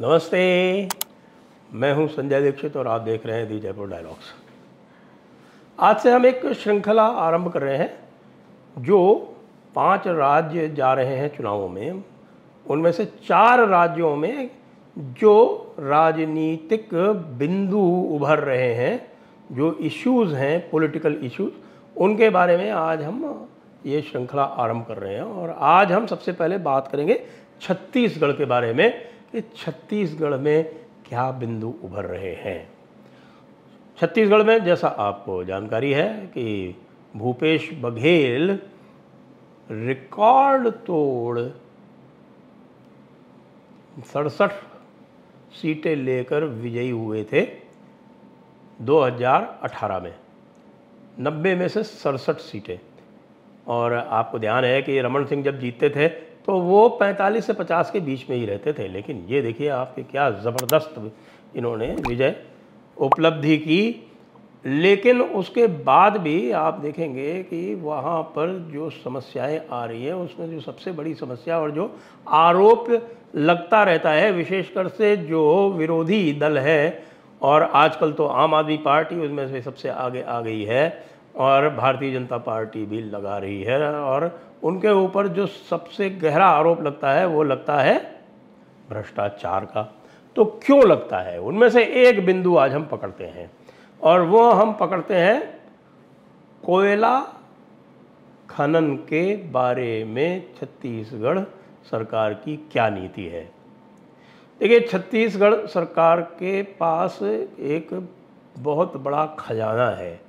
नमस्ते। मैं हूँ संजय दीक्षित और आप देख रहे हैं दी जयपुर डायलॉग्स। आज से हम एक श्रृंखला आरंभ कर रहे हैं, जो पाँच राज्य जा रहे हैं चुनावों में। उनमें से चार राज्यों में जो राजनीतिक बिंदु उभर रहे हैं, जो इश्यूज़ हैं पॉलिटिकल इश्यूज़ उनके बारे में आज हम ये श्रृंखला आरंभ कर रहे हैं। और आज हम सबसे पहले बात करेंगे छत्तीसगढ़ के बारे में कि छत्तीसगढ़ में क्या बिंदु उभर रहे हैं? छत्तीसगढ़ में जैसा आपको जानकारी है कि भूपेश बघेल रिकॉर्ड तोड़ सड़सठ सीटें लेकर विजयी हुए थे 2018 में। 90 में से सड़सठ सीटें। और आपको ध्यान है कि रमन सिंह जब जीतते थे तो वो 45 से 50 के बीच में ही रहते थे। लेकिन ये देखिए आपके क्या ज़बरदस्त इन्होंने विजय उपलब्धि की। लेकिन उसके बाद भी आप देखेंगे कि वहाँ पर जो समस्याएँ आ रही हैं, उसमें जो सबसे बड़ी समस्या और जो आरोप लगता रहता है, विशेषकर से जो विरोधी दल है, और आजकल तो आम आदमी पार्टी उसमें से सबसे आगे आ गई है। और भारतीय जनता पार्टी भी लगा रही है और उनके ऊपर जो सबसे गहरा आरोप लगता है, वो लगता है भ्रष्टाचार का। तो क्यों लगता है? उनमें से एक बिंदु आज हम पकड़ते हैं और वो हम पकड़ते हैं कोयला खनन के बारे में छत्तीसगढ़ सरकार की क्या नीति है? देखिए, छत्तीसगढ़ सरकार के पास एक बहुत बड़ा खजाना है।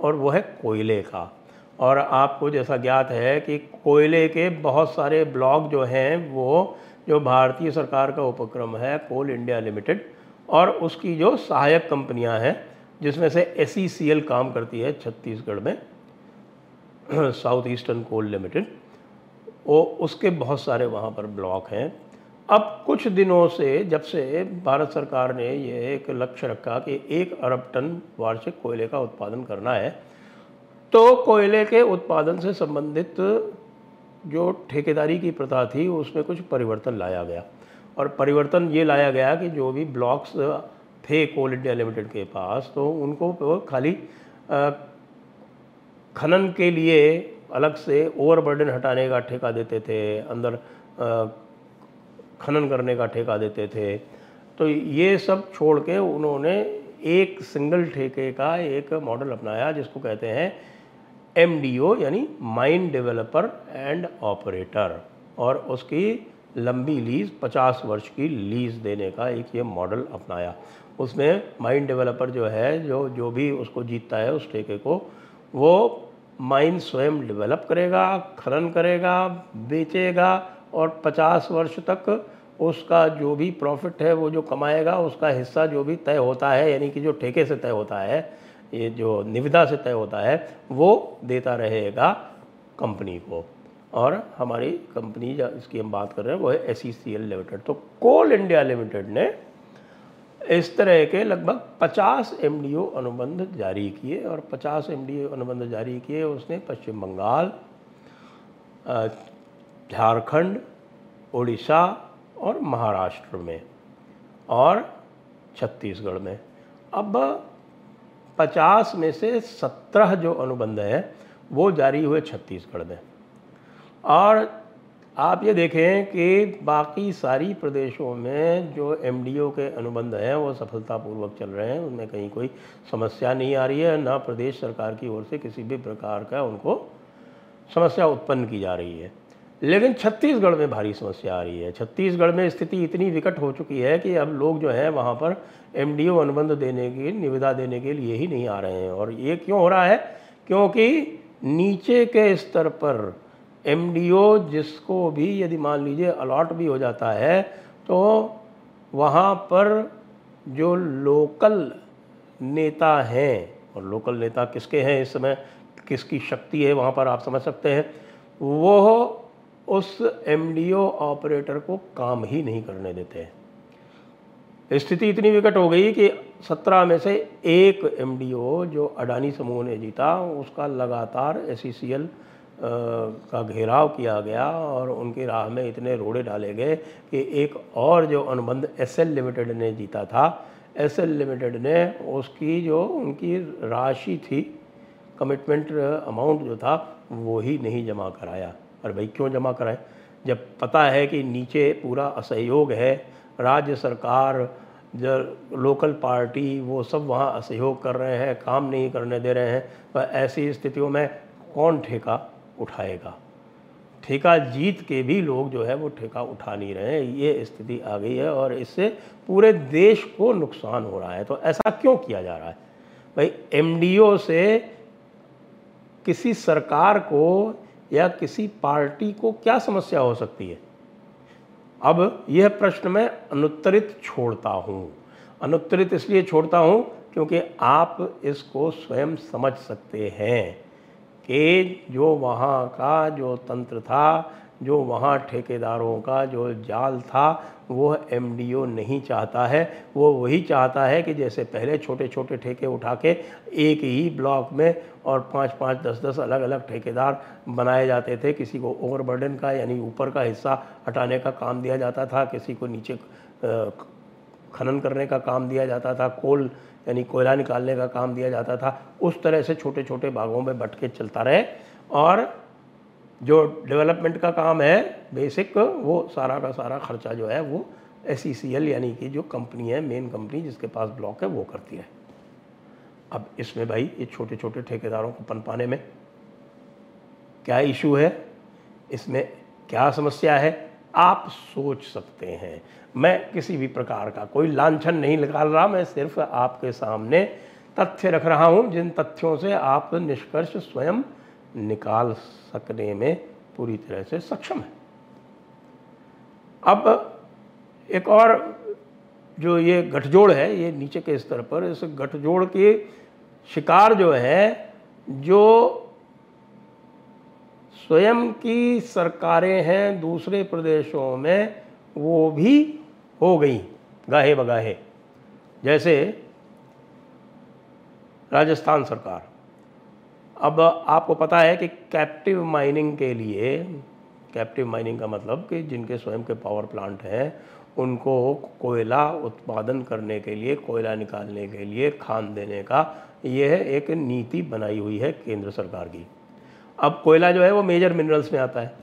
और वो है कोयले का। और आपको जैसा ज्ञात है कि कोयले के बहुत सारे ब्लॉक जो हैं, वो जो भारतीय सरकार का उपक्रम है, कोल इंडिया लिमिटेड, और उसकी जो सहायक कंपनियाँ हैं, जिसमें से एस e काम करती है छत्तीसगढ़ में, साउथ ईस्टर्न कोल लिमिटेड, वो उसके बहुत सारे वहाँ पर ब्लॉक हैं। अब कुछ दिनों से, जब से भारत सरकार ने यह एक लक्ष्य रखा कि एक अरब टन वार्षिक कोयले का उत्पादन करना है तो कोयले के उत्पादन से संबंधित जो ठेकेदारी की प्रथा थी, उसमें कुछ परिवर्तन लाया गया। और परिवर्तन ये लाया गया कि जो भी ब्लॉक्स थे कोल इंडिया लिमिटेड के पास तो उनको खाली खनन के लिए अलग से ओवरबर्डन हटाने का ठेका देते थे, अंदर खनन करने का ठेका देते थे। तो ये सब छोड़ के उन्होंने एक सिंगल ठेके का एक मॉडल अपनाया, जिसको कहते हैं एमडीओ यानी माइन डेवलपर एंड ऑपरेटर और उसकी लंबी लीज़ 50 वर्ष की लीज़ देने का एक ये मॉडल अपनाया। उसमें माइन डेवलपर जो है, जो जो भी उसको जीतता है उस ठेके को, वो माइन स्वयं डेवलप करेगा, खनन करेगा, बेचेगा और 50 वर्ष तक उसका जो भी प्रॉफिट है, वो जो कमाएगा, उसका हिस्सा जो भी तय होता है, यानी कि जो ठेके से तय होता है, ये जो निविदा से तय होता है, वो देता रहेगा कंपनी को। और हमारी कंपनी इसकी हम बात कर रहे हैं, वो है एस सी लिमिटेड तो कोल इंडिया लिमिटेड ने इस तरह के लगभग 50 एम अनुबंध जारी किए, और 50 एम अनुबंध जारी किए उसने पश्चिम बंगाल झारखंड उड़ीसा और महाराष्ट्र में और छत्तीसगढ़ में। अब पचास में से सत्रह जो अनुबंध हैं, वो जारी हुए छत्तीसगढ़ में। और आप ये देखें कि बाकी सारी प्रदेशों में जो एमडीओ के अनुबंध हैं, वो सफलतापूर्वक चल रहे हैं। उनमें कहीं कोई समस्या नहीं आ रही है। ना प्रदेश सरकार की ओर से किसी भी प्रकार का उनको समस्या उत्पन्न की जा रही है। लेकिन छत्तीसगढ़ में भारी समस्या आ रही है। छत्तीसगढ़ में स्थिति इतनी विकट हो चुकी है कि अब लोग जो हैं वहाँ पर एमडीओ अनुबंध देने की, निविदा देने के लिए ही नहीं आ रहे हैं। और ये क्यों हो रहा है? क्योंकि नीचे के स्तर पर एमडीओ जिसको भी यदि मान लीजिए अलॉट भी हो जाता है तो वहाँ पर जो लोकल नेता हैं, और लोकल नेता किसके हैं इस समय, किसकी शक्ति है वहाँ पर आप समझ सकते हैं, वो उस एमडीओ ऑपरेटर को काम ही नहीं करने देते। स्थिति इतनी विकट हो गई कि सत्रह में से एक एमडीओ जो अडानी समूह ने जीता, उसका लगातार एस का घेराव किया गया और उनकी राह में इतने रोड़े डाले गए कि एक और जो अनुबंध एस लिमिटेड ने जीता था एस एल लिमिटेड ने उसकी जो उनकी राशि थी कमिटमेंट अमाउंट जो था, वो ही नहीं जमा कराया। अरे भाई क्यों जमा कराए? जब पता है कि नीचे पूरा असहयोग है, राज्य सरकार, जो लोकल पार्टी, वो सब वहाँ असहयोग कर रहे हैं, काम नहीं करने दे रहे हैं तो ऐसी स्थितियों में कौन ठेका उठाएगा? ठेका जीत के भी लोग जो है वो ठेका उठा नहीं रहे हैं। ये स्थिति आ गई है और इससे पूरे देश को नुकसान हो रहा है। तो ऐसा क्यों किया जा रहा है? भाई एमडीओ से किसी सरकार को या किसी पार्टी को क्या समस्या हो सकती है? अब यह प्रश्न मैं अनुत्तरित छोड़ता हूँ। अनुत्तरित इसलिए छोड़ता हूँ क्योंकि आप इसको स्वयं समझ सकते हैं। कि जो वहाँ का जो तंत्र था, जो वहाँ ठेकेदारों का जो जाल था वो एमडीओ नहीं चाहता है। वो वही चाहता है कि जैसे पहले छोटे छोटे ठेके उठा के एक ही ब्लॉक में और पाँच पाँच दस दस अलग अलग ठेकेदार बनाए जाते थे। किसी को ओवरबर्डन का यानी ऊपर का हिस्सा हटाने का काम दिया जाता था, किसी को नीचे खनन करने का काम दिया जाता था, कोल यानी कोयला निकालने का काम दिया जाता था, उस तरह से छोटे छोटे भागों में बट के चलता रहे और जो डेवलपमेंट का काम है, बेसिक वो सारा का सारा खर्चा जो है वो एस e यानी कि जो कंपनी है, मेन कंपनी जिसके पास ब्लॉक है, वो करती है। अब इसमें भाई ये छोटे छोटे ठेकेदारों को पन पाने में क्या इशू है? इसमें क्या समस्या है? आप सोच सकते हैं। मैं किसी भी प्रकार का कोई लांछन नहीं निकाल रहा, मैं सिर्फ़ आपके सामने तथ्य रख रहा हूँ, जिन तथ्यों से आप निष्कर्ष स्वयं निकाल सकने में पूरी तरह से सक्षम है। अब एक और जो ये गठजोड़ है, ये नीचे के स्तर पर, इस गठजोड़ के शिकार जो है, जो स्वयं की सरकारें हैं दूसरे प्रदेशों में, वो भी हो गई, गाहे बगाहे। जैसे राजस्थान सरकार। अब आपको पता है कि कैप्टिव माइनिंग के लिए कैप्टिव माइनिंग का मतलब कि जिनके स्वयं के पावर प्लांट हैं, उनको कोयला उत्पादन करने के लिए, कोयला निकालने के लिए, खान देने का, यह एक नीति बनाई हुई है केंद्र सरकार की। अब कोयला जो है वो मेजर मिनरल्स में आता है।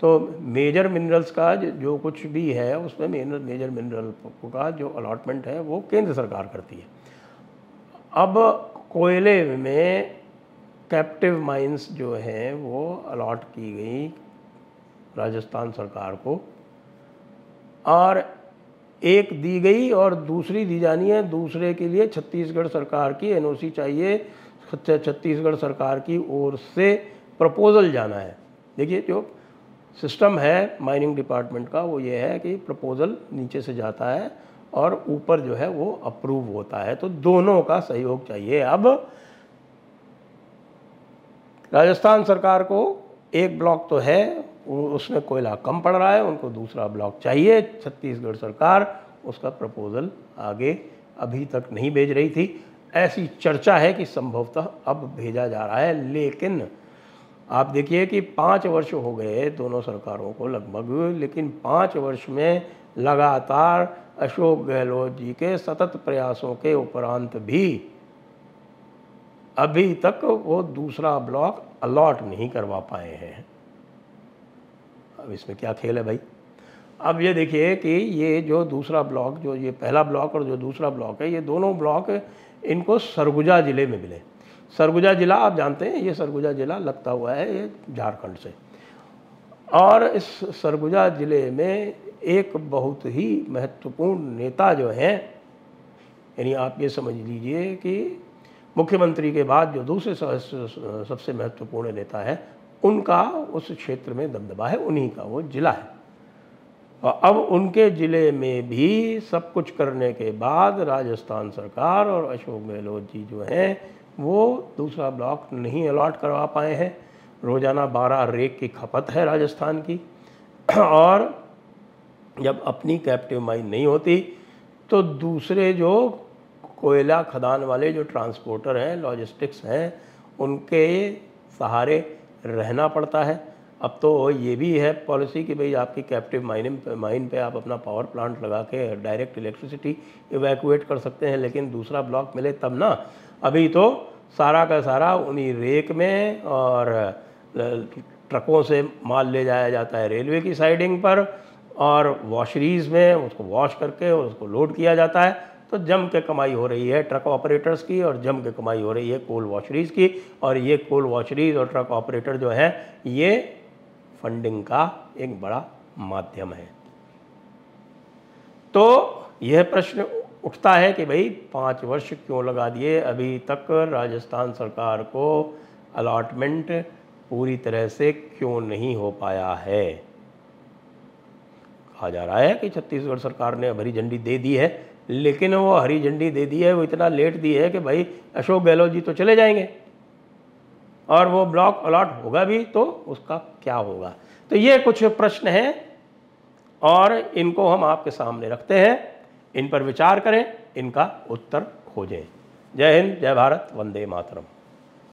तो मेजर मिनरल्स का जो कुछ भी है, उसमें मेजर मिनरल का जो अलॉटमेंट है, वो केंद्र सरकार करती है। अब कोयले में कैप्टिव माइंस जो हैं, वो अलॉट की गई राजस्थान सरकार को। और एक दी गई और दूसरी दी जानी है। दूसरे के लिए छत्तीसगढ़ सरकार की एनओसी चाहिए। छत्तीसगढ़ सरकार की ओर से प्रपोज़ल जाना है। देखिए जो सिस्टम है माइनिंग डिपार्टमेंट का, वो ये है कि प्रपोज़ल नीचे से जाता है और ऊपर जो है वो अप्रूव होता है। तो दोनों का सहयोग चाहिए। अब राजस्थान सरकार को एक ब्लॉक तो है, उसमें कोयला कम पड़ रहा है, उनको दूसरा ब्लॉक चाहिए। छत्तीसगढ़ सरकार उसका प्रपोज़ल आगे अभी तक नहीं भेज रही थी। ऐसी चर्चा है कि संभवतः अब भेजा जा रहा है, लेकिन आप देखिए कि पाँच वर्ष हो गए दोनों सरकारों को लगभग, लेकिन पाँच वर्ष में लगातार अशोक गहलोत जी के सतत प्रयासों के उपरांत भी अभी तक वो दूसरा ब्लॉक अलॉट नहीं करवा पाए हैं। अब इसमें क्या खेल है भाई? अब ये देखिए कि ये जो दूसरा ब्लॉक, जो ये पहला ब्लॉक और जो दूसरा ब्लॉक है, ये दोनों ब्लॉक इनको सरगुजा ज़िले में मिले। सरगुजा ज़िला, आप जानते हैं, ये सरगुजा ज़िला लगता हुआ है ये झारखंड से। और इस सरगुजा ज़िले में एक बहुत ही महत्वपूर्ण नेता जो हैं, यानी आप ये समझ लीजिए कि मुख्यमंत्री के बाद जो दूसरे सबसे महत्वपूर्ण नेता है, उनका उस क्षेत्र में दबदबा है, उन्हीं का वो ज़िला है। और अब उनके ज़िले में भी सब कुछ करने के बाद राजस्थान सरकार और अशोक गहलोत जी जो हैं वो दूसरा ब्लॉक नहीं अलॉट करवा पाए हैं। रोज़ाना बारह रेक की खपत है राजस्थान की। और जब अपनी कैप्टिव माइन नहीं होती तो दूसरे जो कोयला खदान वाले जो ट्रांसपोर्टर हैं लॉजिस्टिक्स हैं, उनके सहारे रहना पड़ता है। अब तो ये भी है पॉलिसी कि भाई आपकी कैप्टिव माइन माइन पे आप अपना पावर प्लांट लगा के डायरेक्ट इलेक्ट्रिसिटी इवैक्यूएट कर सकते हैं, लेकिन दूसरा ब्लॉक मिले तब ना। अभी तो सारा का सारा उन्हीं रेक में और ट्रकों से माल ले जाया जाता है रेलवे की साइडिंग पर और वॉशरीज में उसको वॉश करके उसको लोड किया जाता है। तो जम के कमाई हो रही है ट्रक ऑपरेटर्स की और जम के कमाई हो रही है कोल वॉशरीज की और ये कोल वॉशरीज और ट्रक ऑपरेटर जो हैं, ये फंडिंग का एक बड़ा माध्यम है। तो यह प्रश्न उठता है कि भाई पाँच वर्ष क्यों लगा दिए? अभी तक राजस्थान सरकार को अलाटमेंट पूरी तरह से क्यों नहीं हो पाया है? कहा जा रहा है कि छत्तीसगढ़ सरकार ने हरी झंडी दे दी है, लेकिन वो हरी झंडी दे दी है, वो इतना लेट दी है कि भाई अशोक गहलोत जी तो चले जाएँगे। और वो ब्लॉक अलॉट होगा भी तो उसका क्या होगा? तो ये कुछ प्रश्न हैं और इनको हम आपके सामने रखते हैं। इन पर विचार करें इनका उत्तर खोजें जय हिंद जय भारत वंदे मातरम।